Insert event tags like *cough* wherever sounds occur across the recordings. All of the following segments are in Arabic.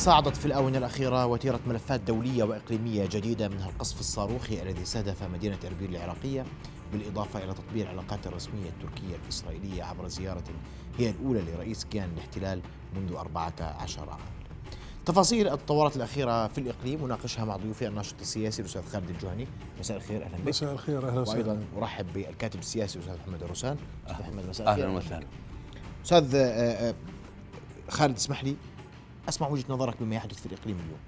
صعدت في الآونة الأخيرة وتيرة ملفات دولية وإقليمية جديدة منها القصف الصاروخي الذي استهدف مدينة إربيل العراقية بالإضافة إلى تطبيع العلاقات الرسمية التركية الإسرائيلية عبر زيارة هي الأولى لرئيس كيان الاحتلال منذ 14 عام تفاصيل التطورات الأخيرة في الإقليم وناقشها مع ضيوفي الناشط السياسي الأستاذ خالد الجهني. مساء الخير أهلا بك. مساء الخير أهلا وسهلا. وأيضا أرحب بالكاتب السياسي الأستاذ محمد الروسان أستاذ محمد مساء أهلا الخير. وسهلا. أستاذ آه، آه، خالد اسمح لي. أسمع وجهة نظرك بما يحدث في الإقليم اليوم.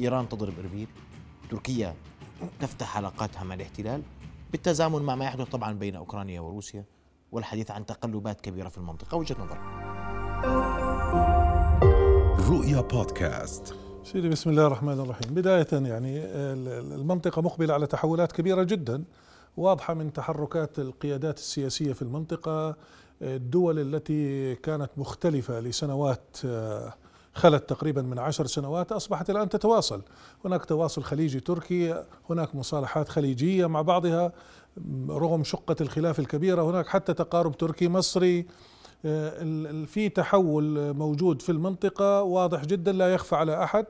إيران تضرب إربيل تركيا تفتح علاقاتها مع الاحتلال. بالتزامن مع ما يحدث طبعا بين أوكرانيا وروسيا والحديث عن تقلبات كبيرة في المنطقة. وجهة نظرك. رؤيا بودكاست. سيدي بسم الله الرحمن الرحيم. بداية يعني المنطقة مقبلة على تحولات كبيرة جدا واضحة من تحركات القيادات السياسية في المنطقة. الدول التي كانت مختلفة لسنوات آه، خلت تقريبا من عشر سنوات أصبحت الآن تتواصل. هناك تواصل خليجي تركي هناك مصالحات خليجية مع بعضها رغم شقة الخلاف الكبيرة هناك حتى تقارب تركي مصري. آه، في تحول موجود في المنطقة واضح جدا لا يخفى على أحد.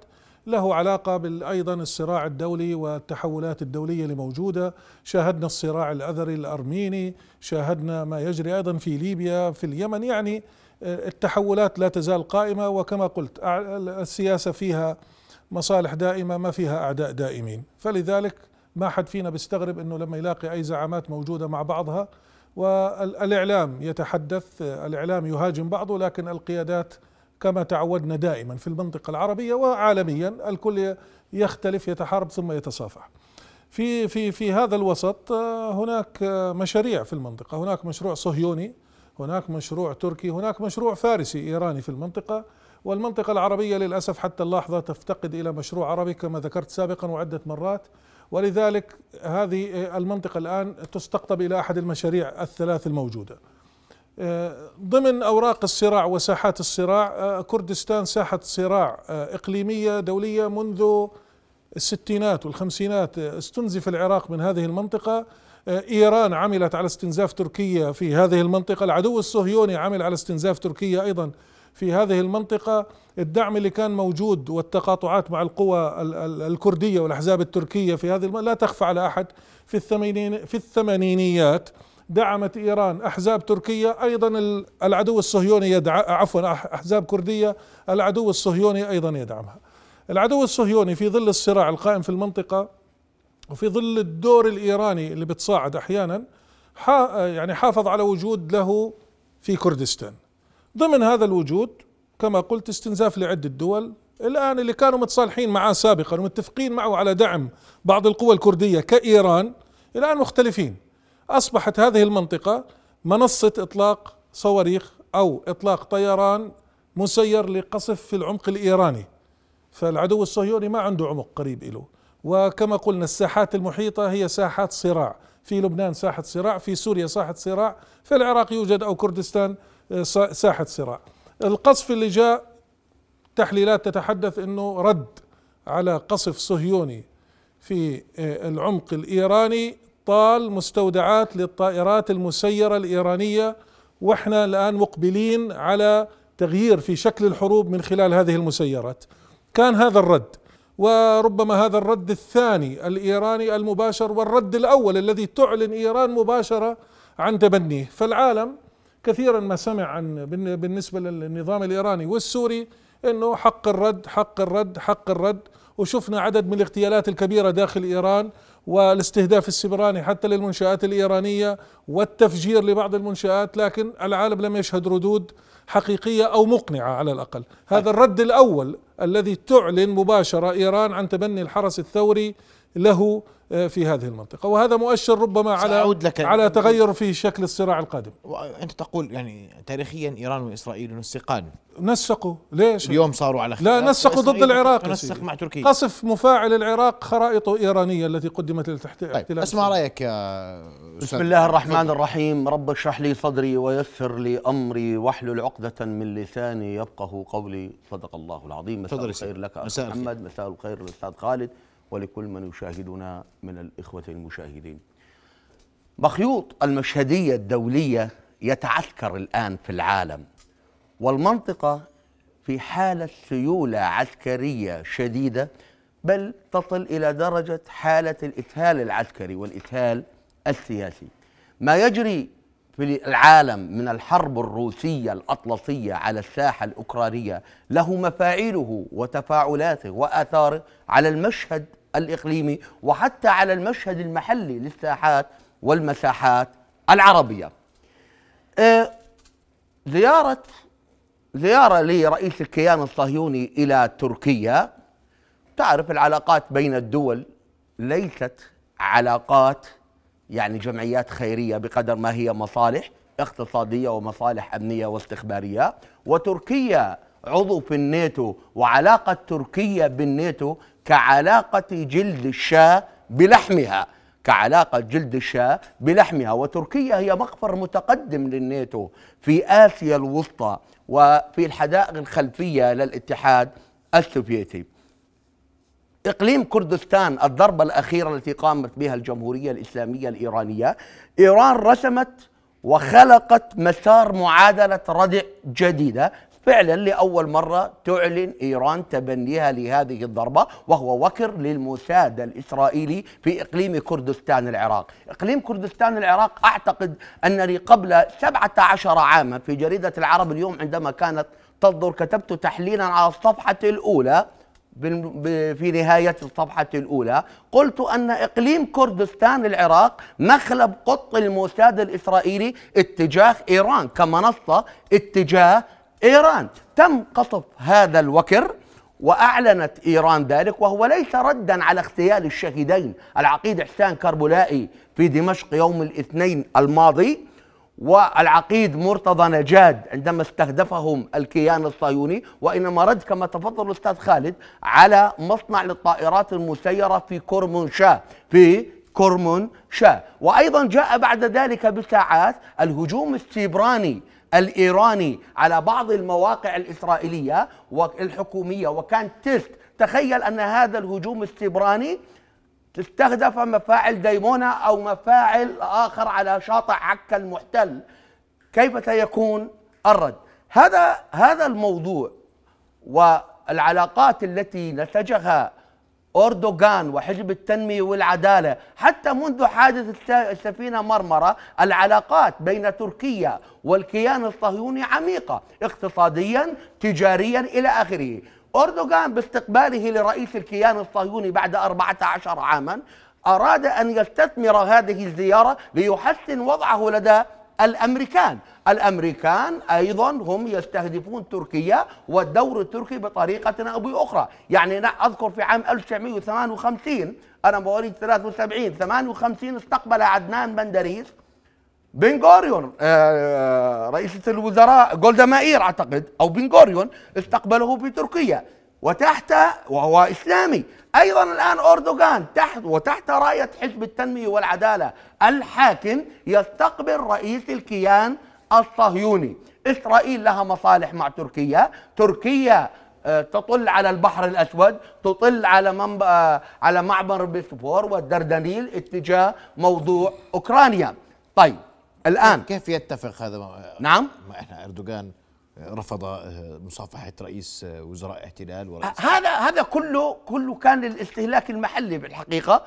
له علاقة أيضا الصراع الدولي والتحولات الدولية اللي موجودة شاهدنا الصراع الأذري الأرميني شاهدنا ما يجري أيضا في ليبيا في اليمن. يعني التحولات لا تزال قائمة وكما قلت السياسة فيها مصالح دائمة ما فيها أعداء دائمين. فلذلك ما حد فينا بيستغرب أنه لما يلاقي أي زعامات موجودة مع بعضها والإعلام يتحدث الإعلام يهاجم بعضه لكن القيادات كما تعودنا دائما في المنطقة العربية وعالميا الكل يختلف يتحارب ثم يتصافح. في في في هذا الوسط آه، هناك مشاريع في المنطقة. هناك مشروع صهيوني هناك مشروع تركي هناك مشروع فارسي إيراني في المنطقة والمنطقة العربية للأسف حتى اللحظة تفتقد إلى مشروع عربي كما ذكرت سابقا وعدة مرات. ولذلك هذه المنطقة الآن تستقطب إلى أحد المشاريع الثلاث الموجودة. ضمن أوراق الصراع وساحات الصراع كردستان ساحة صراع إقليمية دولية منذ الستينات والخمسينات استنزف العراق من هذه المنطقة. آه، إيران عملت على استنزاف تركيا في هذه المنطقة. العدو الصهيوني عمل على استنزاف تركيا أيضا في هذه المنطقة. الدعم اللي كان موجود والتقاطعات مع القوى ال- ال- الكردية والأحزاب التركية في هذه الم... لا تخفى على أحد. في الثمانين في الثمانينيات دعمت إيران أحزاب تركية. أيضا ال- العدو الصهيوني يدع عفوا أحزاب كردية. العدو الصهيوني أيضا يدعمها. العدو الصهيوني في ظل الصراع القائم في المنطقة وفي ظل الدور الإيراني اللي بتصاعد أحيانا يعني حافظ على وجود له في كردستان. ضمن هذا الوجود كما قلت استنزاف لعدة دول الآن اللي كانوا متصالحين معه سابقا ومتفقين معه على دعم بعض القوى الكردية كإيران الآن مختلفين. أصبحت هذه المنطقة منصة إطلاق صواريخ أو إطلاق طيران مسير لقصف في العمق الإيراني فالعدو الصهيوني ما عنده عمق قريب له وكما قلنا الساحات المحيطة هي ساحات صراع. في لبنان ساحة صراع في سوريا ساحة صراع في العراق يوجد أو كردستان آه، سا- ساحة صراع. القصف اللي جاء تحليلات تتحدث إنه رد على قصف صهيوني في آه، العمق الإيراني طال مستودعات للطائرات المسيرة الإيرانية وإحنا الآن مقبلين على تغيير في شكل الحروب من خلال هذه المسيرات. كان هذا الرد. وربما هذا الرد الثاني الإيراني المباشر والرد الأول الذي تعلن إيران مباشرة عن تبنيه. فالعالم كثيرا ما سمع عن بالن- بالنسبة للنظام الإيراني والسوري إنه حق الرد حق الرد حق الرد. وشفنا عدد من الاغتيالات الكبيرة داخل إيران والاستهداف السبراني حتى للمنشآت الإيرانية والتفجير لبعض المنشآت لكن العالم لم يشهد ردود حقيقية أو مقنعة على الأقل. هذا الرد الأول الذي تعلن مباشرة إيران عن تبني الحرس الثوري له في هذه المنطقة. وهذا مؤشر ربما على سأعود لك. على تغير في شكل الصراع القادم. وأنت تقول يعني تاريخيا إيران وإسرائيل ينسقان نسقوا. ليش؟ اليوم صاروا على لا نسقوا ضد العراق سيدي. مع تركيا. قصف مفاعل العراق خرائطه إيرانية التي قدمت للاحتلال طيب أسمع رأيك يا بسم. الله الرحمن الرحيم. رب اشرح لي صدري ويسر لي أمري واحلل عقدة من لساني. يفقه قولي. صدق الله العظيم. مساء الخير. لك مساء أخ الخير. محمد. مساء الخير للأستاذ خالد. ولكل من يشاهدنا من الإخوة المشاهدين. مخيوط المشهدية الدولية يتعسكر الآن في العالم والمنطقة في حالة سيولة عسكرية شديدة بل تصل إلى درجة حالة الإسهال العسكري والإسهال السياسي. ما يجري في العالم من الحرب الروسية الأطلسية على الساحة الأوكرانية له مفاعيله وتفاعلاته وآثاره على المشهد الإقليمي وحتى على المشهد المحلي للساحات والمساحات العربية. آه، زيارة زيارة لرئيس الكيان الصهيوني إلى تركيا. تعرف العلاقات بين الدول ليست علاقات يعني جمعيات خيرية بقدر ما هي مصالح اقتصادية ومصالح أمنية واستخبارية. وتركيا عضو في الناتو وعلاقة تركيا بالناتو كعلاقة جلد الشاة بلحمها. كعلاقة جلد الشاة بلحمها. وتركيا هي مقفر متقدم للناتو في آسيا الوسطى وفي الحدائق الخلفية للاتحاد السوفيتي. إقليم كردستان الضربة الأخيرة التي قامت بها الجمهورية الإسلامية الإيرانية إيران رسمت وخلقت مسار معادلة ردع جديدة فعلا لأول مرة تعلن إيران تبنيها لهذه الضربة وهو وكر للموساد الإسرائيلي في إقليم كردستان العراق. إقليم كردستان العراق أعتقد أنني قبل 17 عاما في جريدة العرب اليوم عندما كانت تصدر كتبت تحليلا على الصفحة الأولى في نهاية الصفحة الأولى قلت أن إقليم كردستان العراق مخلب قط الموساد الإسرائيلي اتجاه إيران كمنصة اتجاه إيران تم قصف هذا الوكر وأعلنت إيران ذلك وهو ليس ردا على اغتيال الشهيدين. العقيد حسين كربلائي في دمشق يوم الاثنين الماضي والعقيد مرتضى نجاد عندما استهدفهم الكيان الصهيوني وإنما رد كما تفضل الأستاذ خالد على مصنع للطائرات المسيرة في كرمنشاه في كرمنشاه وأيضا جاء بعد ذلك بساعات الهجوم السيبراني الإيراني على بعض المواقع الإسرائيلية والحكومية. وكان تيست تخيل أن هذا الهجوم السيبراني تستهدف مفاعل ديمونة أو مفاعل آخر على شاطئ عكا المحتل. كيف سيكون؟ الرد. هذا هذا الموضوع والعلاقات التي نسجها أردوغان وحزب التنمية والعدالة حتى منذ حادث السفينة مرمرة العلاقات بين تركيا والكيان الصهيوني عميقة اقتصاديا تجاريا إلى آخره. أردوغان باستقباله لرئيس الكيان الصهيوني بعد 14 عاما أراد أن يستثمر هذه الزيارة ليحسن وضعه لدى الأمريكان، الأمريكان أيضا هم يستهدفون تركيا والدور التركي بطريقة أو بأخرى، يعني أذكر في عام 1958 أنا مواليد 73 58 استقبل عدنان بندريس بن غوريون آه، رئيسة الوزراء جولدا مائير أعتقد أو بن غوريون استقبله في تركيا. وتحت وهو إسلامي. أيضا الآن أردوغان تحت وتحت راية حزب التنمية والعدالة. الحاكم يستقبل رئيس الكيان الصهيوني. إسرائيل لها مصالح مع تركيا. تركيا آه، تطل على البحر الأسود تطل على منبع آه، على معبر بسفور والدردنيل اتجاه موضوع أوكرانيا. طيب الآن كيف يتفق هذا؟ نعم؟ إحنا أردوغان رفض آه، مصافحة رئيس آه، وزراء احتلال ورئيس هذا هذا كله كله كان للاستهلاك المحلي بالحقيقة.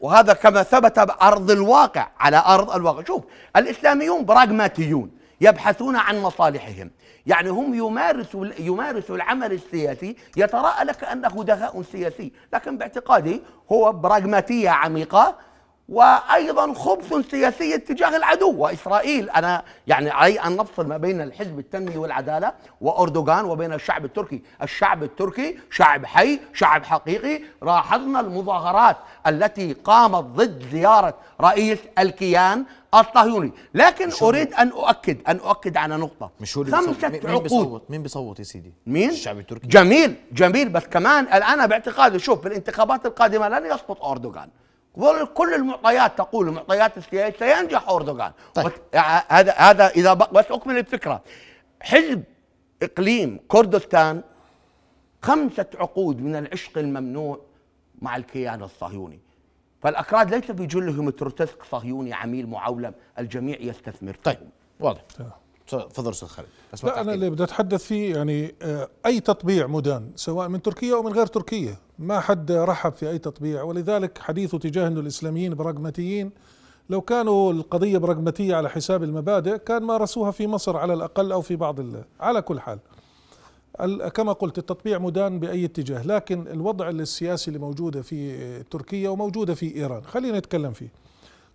وهذا كما ثبت بأرض الواقع على أرض الواقع. شوف الإسلاميون براغماتيون يبحثون عن مصالحهم. يعني هم يمارسوا يمارسوا العمل السياسي يتراءى لك أنه دهاء سياسي. لكن باعتقادي هو براغماتية عميقة. وأيضا خبث سياسي تجاه العدو. وإسرائيل أنا يعني علي أن نفصل ما بين الحزب التنمية والعدالة وأردوغان وبين الشعب التركي، الشعب التركي شعب حي، شعب حقيقي، لاحظنا المظاهرات التي قامت ضد زيارة رئيس الكيان الصهيوني، لكن أريد أن أؤكد أن أؤكد على نقطة. مش هو خمسه مين عقود. بيصوت؟ مين بيصوت يا سيدي؟ مين؟ الشعب التركي. جميل جميل. بس كمان الآن باعتقادي شوف في الانتخابات القادمة لن يسقط أردوغان. كل المعطيات تقول المعطيات السياسيه سينجح أردوغان. طيب. هذا هذا إذا بس أكمل الفكرة. حزب إقليم كردستان خمسة عقود من العشق الممنوع مع الكيان الصهيوني. فالأكراد ليس في جلهم تروتسك صهيوني عميل معولم الجميع يستثمر طيب واضح. تفضل أستاذ خالد لا أنا اللي بدي أتحدث فيه يعني آه، أي تطبيع مدان سواء من تركيا أو من غير تركيا ما حد رحب في أي تطبيع. ولذلك حديثه تجاه إنه الإسلاميين براغماتيين لو كانوا القضية براغماتية على حساب المبادئ كان مارسوها في مصر على الأقل أو في بعض على كل حال. ال- كما قلت التطبيع مدان بأي اتجاه. لكن الوضع السياسي اللي موجودة في تركيا وموجودة في إيران خلينا نتكلم فيه.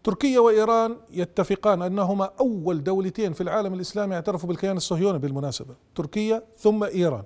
تركيا وإيران يتفقان أنهما أول دولتين في العالم الإسلامي اعترفوا بالكيان الصهيوني بالمناسبة تركيا ثم إيران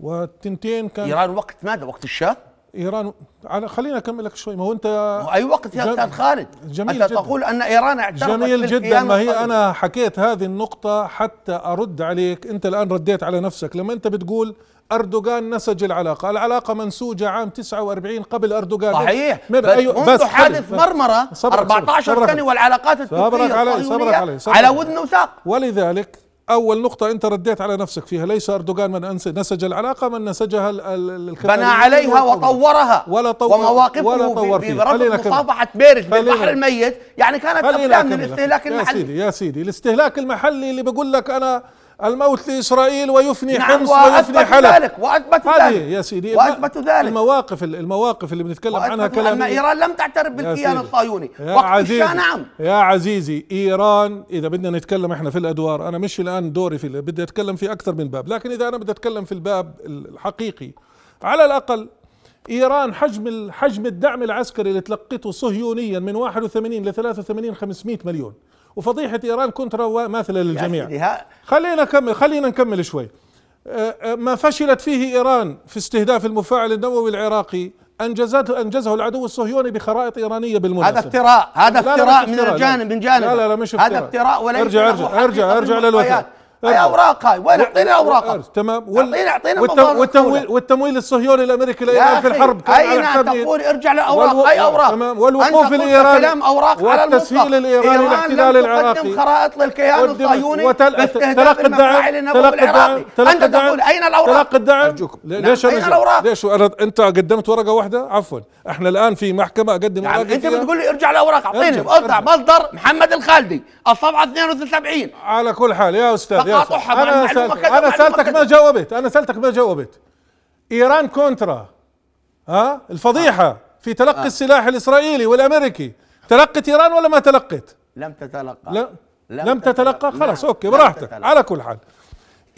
والتنتين كان إيران وقت ماذا؟ وقت الشاه؟ إيران على خلينا أكمل لك شوي ما هو أنت أي وقت يا جم- أستاذ خالد جميل أنت جداً. تقول أن إيران اعترفت جميل جدا ما هي الصهيوني. أنا حكيت هذه النقطة حتى أرد عليك أنت الآن رديت على نفسك لما أنت بتقول أردوغان نسج العلاقة العلاقة منسوجة عام 49 قبل أردوغان صحيح من- بس أيوة، منذ بس حادث مرمرة صبرك- 14 صبرك. سنة والعلاقات صبرك التركية علي- صبرك علي- صبرك. على ودن وساق ولذلك أول نقطة أنت رديت على نفسك فيها ليس أردوغان من أنس- نسج العلاقة من نسجها بنى عليها. وطورها ولا طور- ومواقفه ولا طور ب- فيه. برفض خلينا نكمل. مصافحة بيرت خلينا- بالبحر الميت يعني كانت أبدأ من. الاستهلاك يا المحلي سيدي يا سيدي الاستهلاك المحلي اللي بيقول لك أنا الموت لإسرائيل ويفني نعم حمص ويفني حلب. ذلك وأثبتوا هذه ذلك يا سيدي وأثبتوا ذلك. المواقف المواقف اللي بنتكلم عنها وأثبتوا أن كلام إيران لم تعترف يا بالكيان. الصهيوني يا عزيزي نعم. يا عزيزي إيران إذا بدنا نتكلم إحنا في الأدوار أنا مش الآن دوري في بدي أتكلم في أكثر من باب لكن إذا أنا بدي أتكلم في الباب الحقيقي على الأقل إيران حجم حجم الدعم العسكري اللي تلقته صهيونيا من 81 ل 83 500 مليون. وفضيحة إيران كونترا ماثلة للجميع خلينا نكمل خلينا نكمل شوي آه، آه، ما فشلت فيه إيران في استهداف المفاعل النووي العراقي انجزته أنجزه العدو الصهيوني بخرائط إيرانية بالمناسبة هذا افتراء هذا لا، لا، افتراء من افتراء، لا. الجانب من جانب لا، لا، لا، مش هذا افتراء. افتراء وليس ارجع- ارجع- ارجع- ارجع. للوثائق. هاي. أوراق هاي. وين اعطيني اوراقها أرز- تمام. اعطينا اعطينا والتمويل. والتمويل الصهيوني الأمريكي لايران في الحرب كان على اين؟ تقول ارجع لاوراق والو- أي أوراق. تمام. والوقوف الإيراني كلام أوراق على والتسهيل. الإيراني للاحتلال العراقي تقدم خرائط للكيان الصهيوني تلقى الدعم تلقى الدعم أنت تقول أين الأوراق؟ تلقى الدعم. ليش نعم، أين الأوراق؟ ليش؟ أنت قدمت ورقة واحدة؟ عفوا. إحنا الآن في محكمة أقدم ورقه أنت فيها- بتقول لي ارجع لاوراق أعطيني. مصدر محمد الخالدي الصفحة 72 على كل حال يا أستاذ. تقاطعها مع أنا كذا، أنا سألتك. ما جاوبت أنا سألتك ما جاوبت. إيران كونترا. ها؟ الفضيحة في تلقي السلاح الإسرائيلي والأمريكي. تلقت إيران ولا ما تلقت؟ لم تتلقى. لا. لم لم تتلقى؟ تتلقى. خلاص نعم، أوكي براحتك. على كل حال.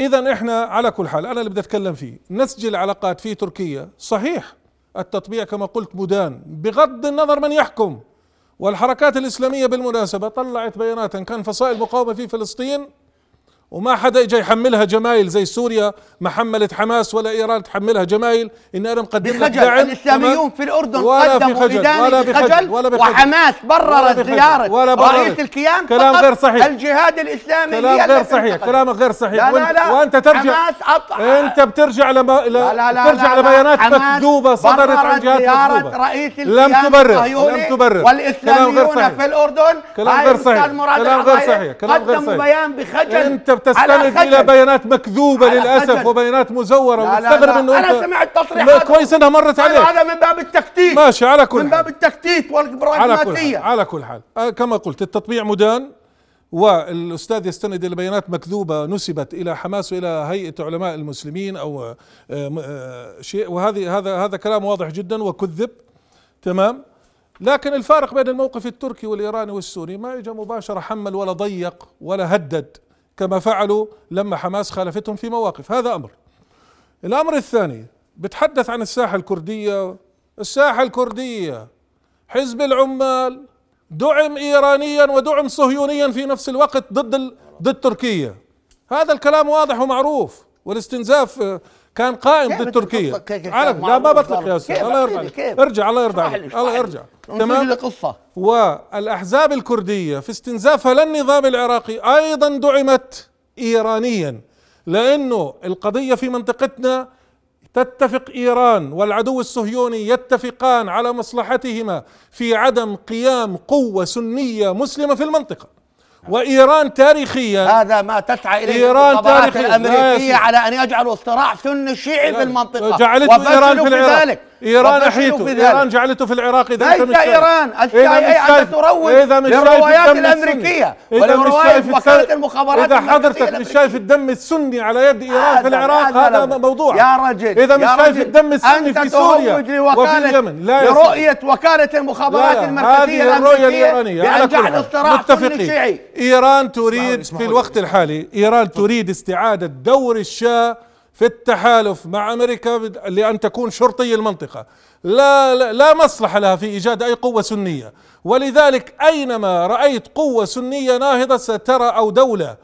اذا إحنا على كل حال أنا اللي بدي أتكلم فيه. نسج العلاقات في تركيا. صحيح التطبيع كما قلت مدان. بغض النظر من يحكم. والحركات الإسلامية بالمناسبة طلعت بيانات كان فصائل مقاومة في فلسطين وما حدا اجى يحملها جمايل زي سوريا ما حملت حماس ولا إيران تحملها جمايل إن أنا مقدم لك بخجل دعم الإسلاميون؟ في الأردن ولا في قدموا خجل إدانة ولا بخجل ولا بخجل وحماس بررت زيارة. رئيس الكيان كلام غير صحيح. الجهاد الإسلامي كلام غير صحيح. كلامك غير صحيح لا لا لا وأنت ترجع حماس أطلع أنت بترجع لما لا لا لا لا ترجع لا لا. لبيانات مكذوبة صدرت عن جهات مكذوبة رئيس لم تبرر لم تبرر والإسلاميون في الأردن كلام غير صحيح. كلام غير صحيح. كلام غير قدموا صحيح. بيان بخجل أنت خجل. إلى بيانات مكذوبة للأسف خجل. وبيانات مزورة. لا. إنه أنت سمعت تصريحات كويس إنها مرت عليك. هذا من باب التكتيك. ماشي على كل من حال. باب التكتيك على كل حال والبراغماتيه على كل حال. آه، كما قلت التطبيع مدان والأستاذ يستند إلى بيانات مكذوبة نسبت إلى حماس وإلى هيئة علماء المسلمين أو آه، آه، شيء. وهذه هذا هذا كلام واضح جدا وكذب. تمام. لكن الفارق بين الموقف التركي والإيراني والسوري ما اجى مباشرة حمل ولا ضيق ولا هدد. كما فعلوا لما حماس خالفتهم في مواقف. هذا أمر. الأمر الثاني بتحدث عن الساحة الكردية. الساحة الكردية حزب العمال دعم ايرانيا ودعم صهيونيا في نفس الوقت ضد. ضد تركيا. هذا الكلام واضح ومعروف والاستنزاف كان قائم ضد تركيا كان لا ما بطلق يا أستاذ. الله يرضى عليك؟ ارجع الله يرضى عليك. الله. يرجع تمام؟ قصة. والأحزاب الكردية في استنزافها للنظام العراقي أيضا دعمت ايرانيا لأنه القضية في منطقتنا تتفق إيران والعدو الصهيوني يتفقان على مصلحتهما في عدم قيام قوة سنية مسلمة في المنطقة. وإيران تاريخيا هذا ما تسعى إليه إيران تاريخيا. سيدي. على أن يجعلوا الصراع سني شيعي. في المنطقة جعلته إيران في العراق. ذلك إيران وتشعر أحيته بذلك. إيران جعلته في العراق إذا ليس انت مش شايف. إيران إذا أنت تروج إذا مش شايف للروايات الدم السني. الأمريكية إذا مش ولروايات السن- المخابرات إذا المركزية حضرتك مش الأمريكية. شايف الدم السني على يد إيران في العراق هذا. موضوع يا رجل إذا مش شايف الدم السني في سوريا تروج وفي اليمن لا. لرؤية وكالة المخابرات على بأن كل جعل حال. اصطراع سني شيعي إيران تريد في الوقت الحالي إيران تريد استعادة دور الشاه في التحالف مع أمريكا لأن تكون شرطي المنطقة. لا, لا, لا مصلحة لها في إيجاد أي قوة سنية. ولذلك أينما رأيت قوة سنية ناهضة سترى أو دولة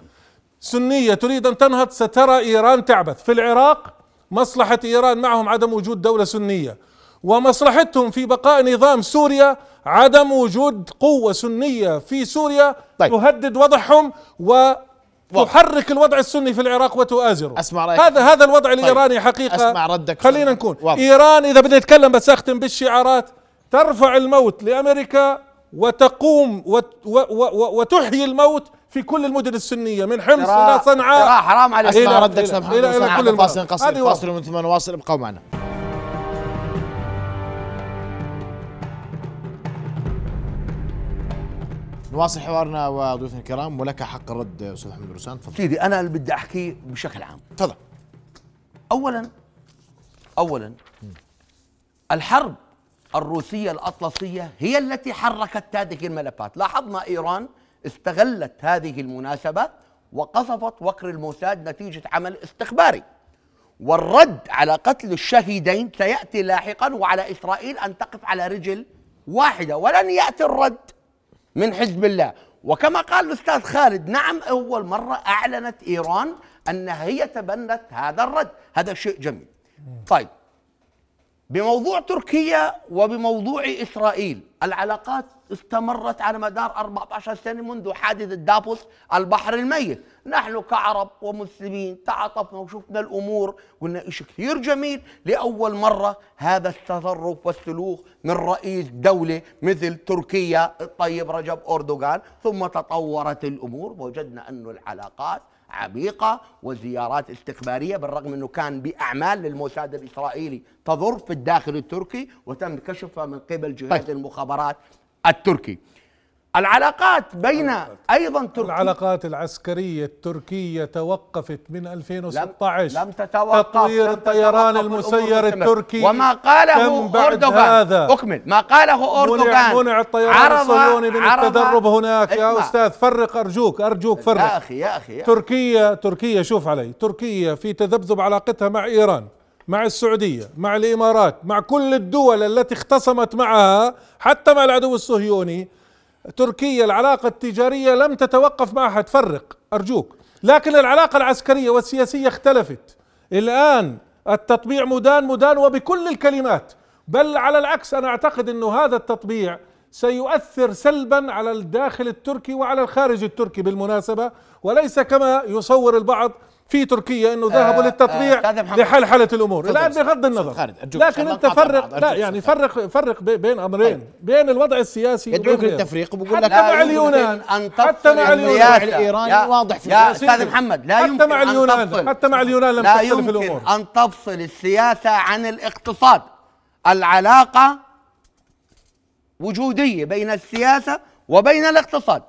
سنية تريد أن تنهض سترى إيران تعبث. في العراق مصلحة إيران معهم عدم وجود دولة سنية. ومصلحتهم في بقاء نظام سوريا عدم وجود قوة سنية في سوريا طيب. تهدد وضعهم وتحرك الوضع السني في العراق وتؤازره أسمع رأيك. هذا هذا الوضع الإيراني حقيقة أسمع ردك. خلينا نكون واضح. إيران إذا بدنا نتكلم بس أختم بالشعارات ترفع الموت لأمريكا وتقوم وت و و و وتحيي الموت في كل المدن السنية من حمص ترى صنعاء حرام عليك أسمع ردك إلى حسن. كل فاصل. قصير هذه. فاصل ثم نواصل ابقوا معنا نواصل حوارنا وضيوفنا الكرام ولك حق الرد أستاذ محمد روسان تفضل. سيدي أنا اللي بدي احكيه بشكل عام. تفضل. اولا اولا الحرب الروسية الأطلسية هي التي حركت هذه الملفات. لاحظنا إيران استغلت هذه المناسبة وقصفت وكر الموساد نتيجة عمل استخباري. والرد على قتل الشهيدين سيأتي لاحقا وعلى إسرائيل أن تقف على رجل واحدة ولن يأتي الرد. من حزب الله. وكما قال الأستاذ خالد نعم أول مرة أعلنت إيران انها هي تبنت هذا الرد. هذا شيء جميل. طيب بموضوع تركيا وبموضوع إسرائيل العلاقات استمرت على مدار 14 سنة منذ حادثة دافوس البحر الميت. نحن كعرب ومسلمين تعاطفنا وشفنا الأمور قلنا شيء كثير جميل. لأول مرة هذا التصرف والسلوك من رئيس دولة مثل تركيا الطيب رجب أردوغان. ثم تطورت الأمور وجدنا انه العلاقات عميقة وزيارات استخبارية بالرغم أنه كان بأعمال للموساد الإسرائيلي تضر في الداخل التركي وتم كشفها من قبل جهاز طيب. المخابرات التركي. العلاقات بين أيضا تركيا العلاقات العسكرية التركية توقفت من 2016 لم تتوقف تطوير الطيران المسير. التركي وما قاله أردوغان. هذا؟ أكمل. ما قاله أردوغان. منع, منع الطيران الصهيوني من التدرب هناك. يا اسمع. أستاذ فرق أرجوك أرجوك فرق. يا أخي يا أخي. تركيا تركيا شوف علي. تركيا في تذبذب علاقتها مع إيران. مع السعودية مع الإمارات مع كل الدول التي اختصمت معها حتى مع العدو الصهيوني. تركيا العلاقة التجارية لم تتوقف معها تفرق أرجوك. لكن العلاقة العسكرية والسياسية اختلفت. الآن التطبيع مدان مدان وبكل الكلمات. بل على العكس أنا أعتقد إنه هذا التطبيع سيؤثر سلبا على الداخل التركي وعلى الخارج التركي بالمناسبة. وليس كما يصور البعض في تركيا إنه ذهبوا آه، للتطبيع أستاذ محمد. لحلحلة الأمور. الان. بغض النظر. خالد، لكن أنت فرق لا يعني فرق فرق بي- بين أمرين. بين الوضع السياسي يدعوك. للتفريق وبقول حتى لك مع لا اليونان. يمكن أن حتى تفصل مع اليونان. يا- واضح في يا. أستاذ محمد لا حتى يمكن مع أن اليونان. حتى مع اليونان لم تختلف الأمور. أن تفصل السياسة عن الاقتصاد. العلاقة وجودية بين السياسة وبين الاقتصاد.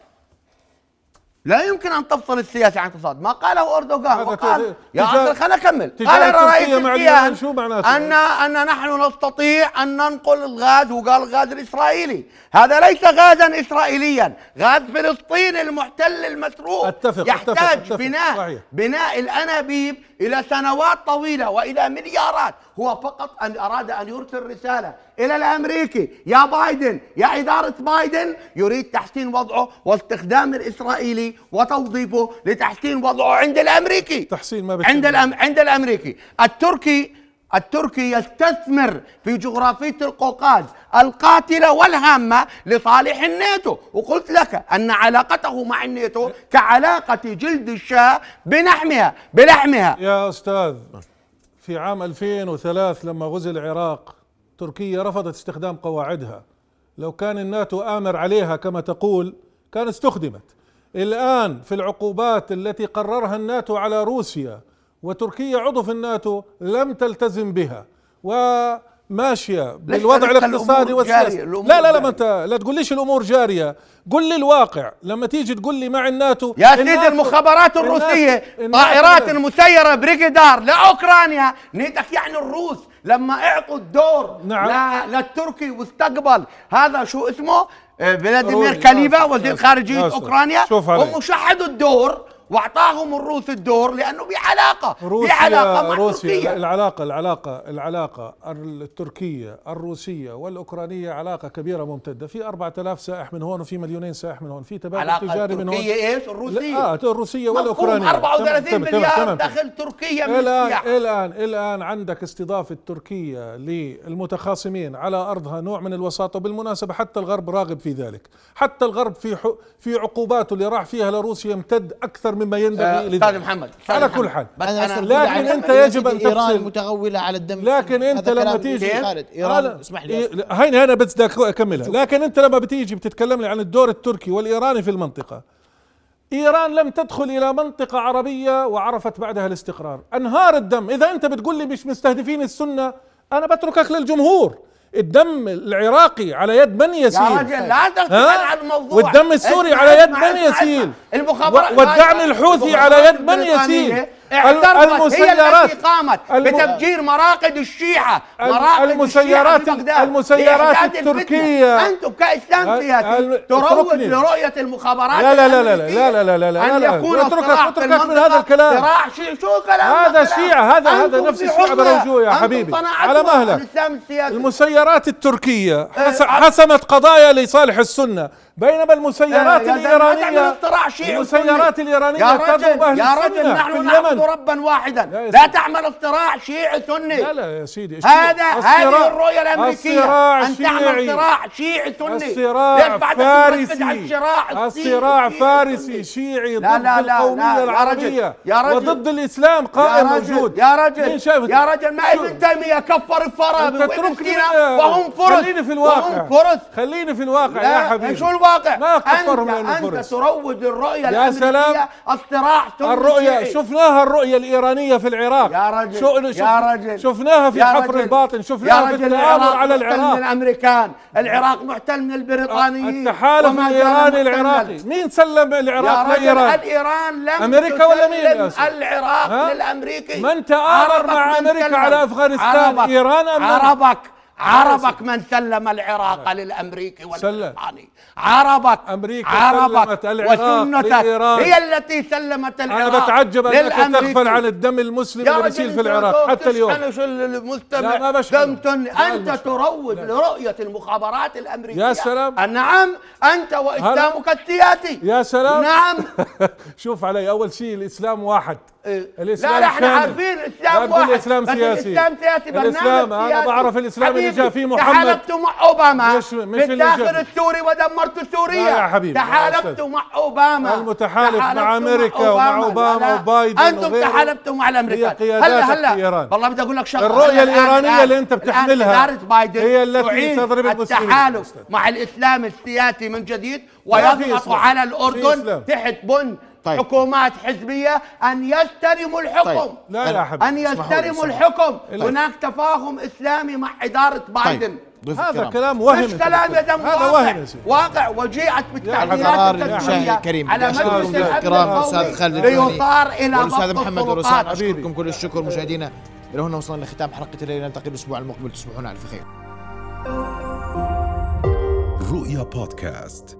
لا يمكن أن تفصل السياسة عن الاقتصاد، ما قاله أردوغان وقال يا خليني أكمل تجارة قال رئيس تركيا مع الكيان شو معناته؟ ان أن نحن نستطيع أن ننقل الغاز وقال الغاز الإسرائيلي، هذا ليس غازا اسرائيليا، غاز فلسطين المحتل المسروق أتفق- يحتاج أتفق- أتفق. بناء صحيح. بناء الأنابيب إلى سنوات طويلة وإلى مليارات. هو فقط أن أراد أن يرسل رسالة إلى الأمريكي. يا بايدن يا إدارة بايدن يريد تحسين وضعه واستخدام الإسرائيلي وتوظيفه لتحسين وضعه عند الأمريكي. تحسين ما. عند الأم عند الأمريكي. التركي التركي يستثمر في جغرافية القوقاز. القاتلة والهامة لصالح الناتو. وقلت لك أن علاقته مع الناتو كعلاقة جلد الشاة بنحمها بلحمها. يا أستاذ في عام 2003 لما غزي العراق تركيا رفضت استخدام قواعدها. لو كان الناتو آمر عليها كما تقول كان استخدمت. الآن في العقوبات التي قررها الناتو على روسيا وتركيا عضو في الناتو لم تلتزم بها. ماشية بالوضع الاقتصادي والسياسي لا لا لا. ما انت لا تقوليش الأمور جارية قل لي الواقع لما تيجي تقول لي مع الناتو يا سيدي المخابرات الناتو- طائرات مسيرة بريجيدار لأوكرانيا نيتك يعني الروس لما اعطوا الدور نعم. للتركي واستقبل هذا شو اسمه آه، فلاديمير. كاليبا وزير شوف علي. هم شحدوا الدور واعطاهم الروس الدور لأنه بعلاقة روسيا بعلاقة مع روسيا تركيا. العلاقة العلاقة العلاقة التركية الروسية والأوكرانية علاقة كبيرة ممتدة. في 4000 سائح من هون وفي مليونين سائح من هون. في تبادل علاقة تجاري من هون. التركيه إيش؟ الروسية. لا، الروسية مفهوم والأوكرانية. 34 تمام، تمام، مليار. دخل تركيا من الآن السياحه الآن الآن عندك استضافة تركيا للمتخاصمين على أرضها نوع من الوساطة وبالمناسبة حتى الغرب راغب في ذلك. حتى الغرب في حو في عقوباته اللي راح فيها لروسيا يمتد أكثر مما ينبغي آه، لذلك. أستاذ محمد على. كل حال أنا لكن يا يجب أن سيدي إيران تفصل. متغولة على الدم لكن أنت لما تيجي؟ خالد إيران اسمح لي هيني أنا بس بدي أكملها لكن أنت لما بتيجي بتتكلم لي عن الدور التركي والايراني في المنطقة إيران لم تدخل إلى منطقة عربية وعرفت بعدها الاستقرار أنهار الدم إذا أنت بتقول لي مش مستهدفين السنة أنا بتركك للجمهور الدم العراقي على يد من يسيل يا رجل لا ها؟ عن الموضوع. والدم السوري على يد من يسيل. المخابرات والدعم الحوثي على يد من يسيل اعترفت هي المسيرات التي قامت بتفجير مراقد الشيعة مراقد المسيرات- الشيعة المسيرات. التركية. أنتم كإسلام سياسي تروج. لرؤية المخابرات لا لا لا لا لا لا لا لا لا أن لا. يكون اتركك- اتركك من هذا الكلام. صراع شو الكلام هذا؟ شيعة هذا هذا نفس الشيعة حملة. بروجوه يا حبيبي على مهلك المسيرات التركية حس- آه، حسمت قضايا لصالح السنة بينما المسيرات آه، الإيرانية المسيرات. الإيرانية يا رجل أهل يا رجل نحن في نعبد اليمن. ربا واحدا. لا لا. تعمل اصطراع شيعي سني. لا لا يا سيدي هذا هذه الرؤية الأمريكية. أن تعمل. صراع شيعي. سني. الصراع فارسي. الصراع فارسي؟ شيعي ضد لا، لا، القومية العربية يا رجل. وضد الإسلام قائم موجود. يا رجل يا رجل ما ابن تيمية كفر أنت وابن سينا وهم فرس خليني في الواقع. خليني في الواقع يا حبيبي. شو الواقع؟ ما كفرهم أنت, أنت. تروج الرؤية يا الأمريكية سلام. الصراع الرؤية. شفناها الرؤية الإيرانية في العراق يا رجل شو شوف يا رجل شفناها في حفر رجل، الباطن شفناها في رجل التآمر العراق على محتل من العراق الأمريكان العراق محتل من البريطانيين التحالف الإيراني. العراقي مين سلم العراق لإيران الإيران لم أمريكا ولا مين؟ العراق ها؟ للأمريكي من تآمر مع أمريكا. على أفغانستان؟ إيران أم؟ عربك عربك من سلم العراق للأمريكي والبريطاني عربك أمريكا عربك سلمت العراق لإيران. هي التي سلمت العراق أنا بتعجب للأمريكي. تغفل عن الدم المسلم اللي بيصير في العراق حتى اليوم. المستمع. لا، ما بشحن. دم تن... لا، أنت. تروج لرؤية المخابرات الأمريكية. يا سلام. نعم أنت وإسلامك السياسي. يا سلام. نعم. *laughs* شوف علي أول شيء الإسلام واحد. لا لا إحنا. عارفين لا الاسلام واحد الإسلام بس سياسي. الاسلام سياسي برنامج الإسلام، أنا سياسي. بعرف الإسلام اللي جاء فيه محمد. تحالفتوا مع أوباما مش- مش الداخل. السوري ودمرتوا سوريا لا يا حبيبي، تحالفتوا. مع أوباما المتحالف مع أمريكا ومع لا. وبايدن أنتم. تحالفتوا مع الأمريكان هلا هلا في إيران. والله بدي أقول لك شغلة الإيرانية الآن- اللي الآن بتحملها بايدن هي التي تضرب المسلمين. التحالف مع الإسلام السياسي من جديد ويضغط. على الأردن. تحت بن طيب. حكومات حزبية أن يستلموا الحكم. طيب. لا يا حبيبي أن يستلموا الحكم. طيب. هناك تفاهم إسلامي مع إدارة بايدن. طيب هذا. كلام وهم مش كلام يا. دم هذا واقع. وهم واقع. وجيءت بالتعديلات المشاهد الكريم على مجلس الكرام أستاذ خالد ليطار إلى والأستاذ ضبط محمد ورسان أشكركم كل الشكر مشاهدينا. إلى هنا وصلنا لختام حلقة الليلة. نلتقي الأسبوع المقبل. تصبحون على ألف خير. رؤيا بودكاست.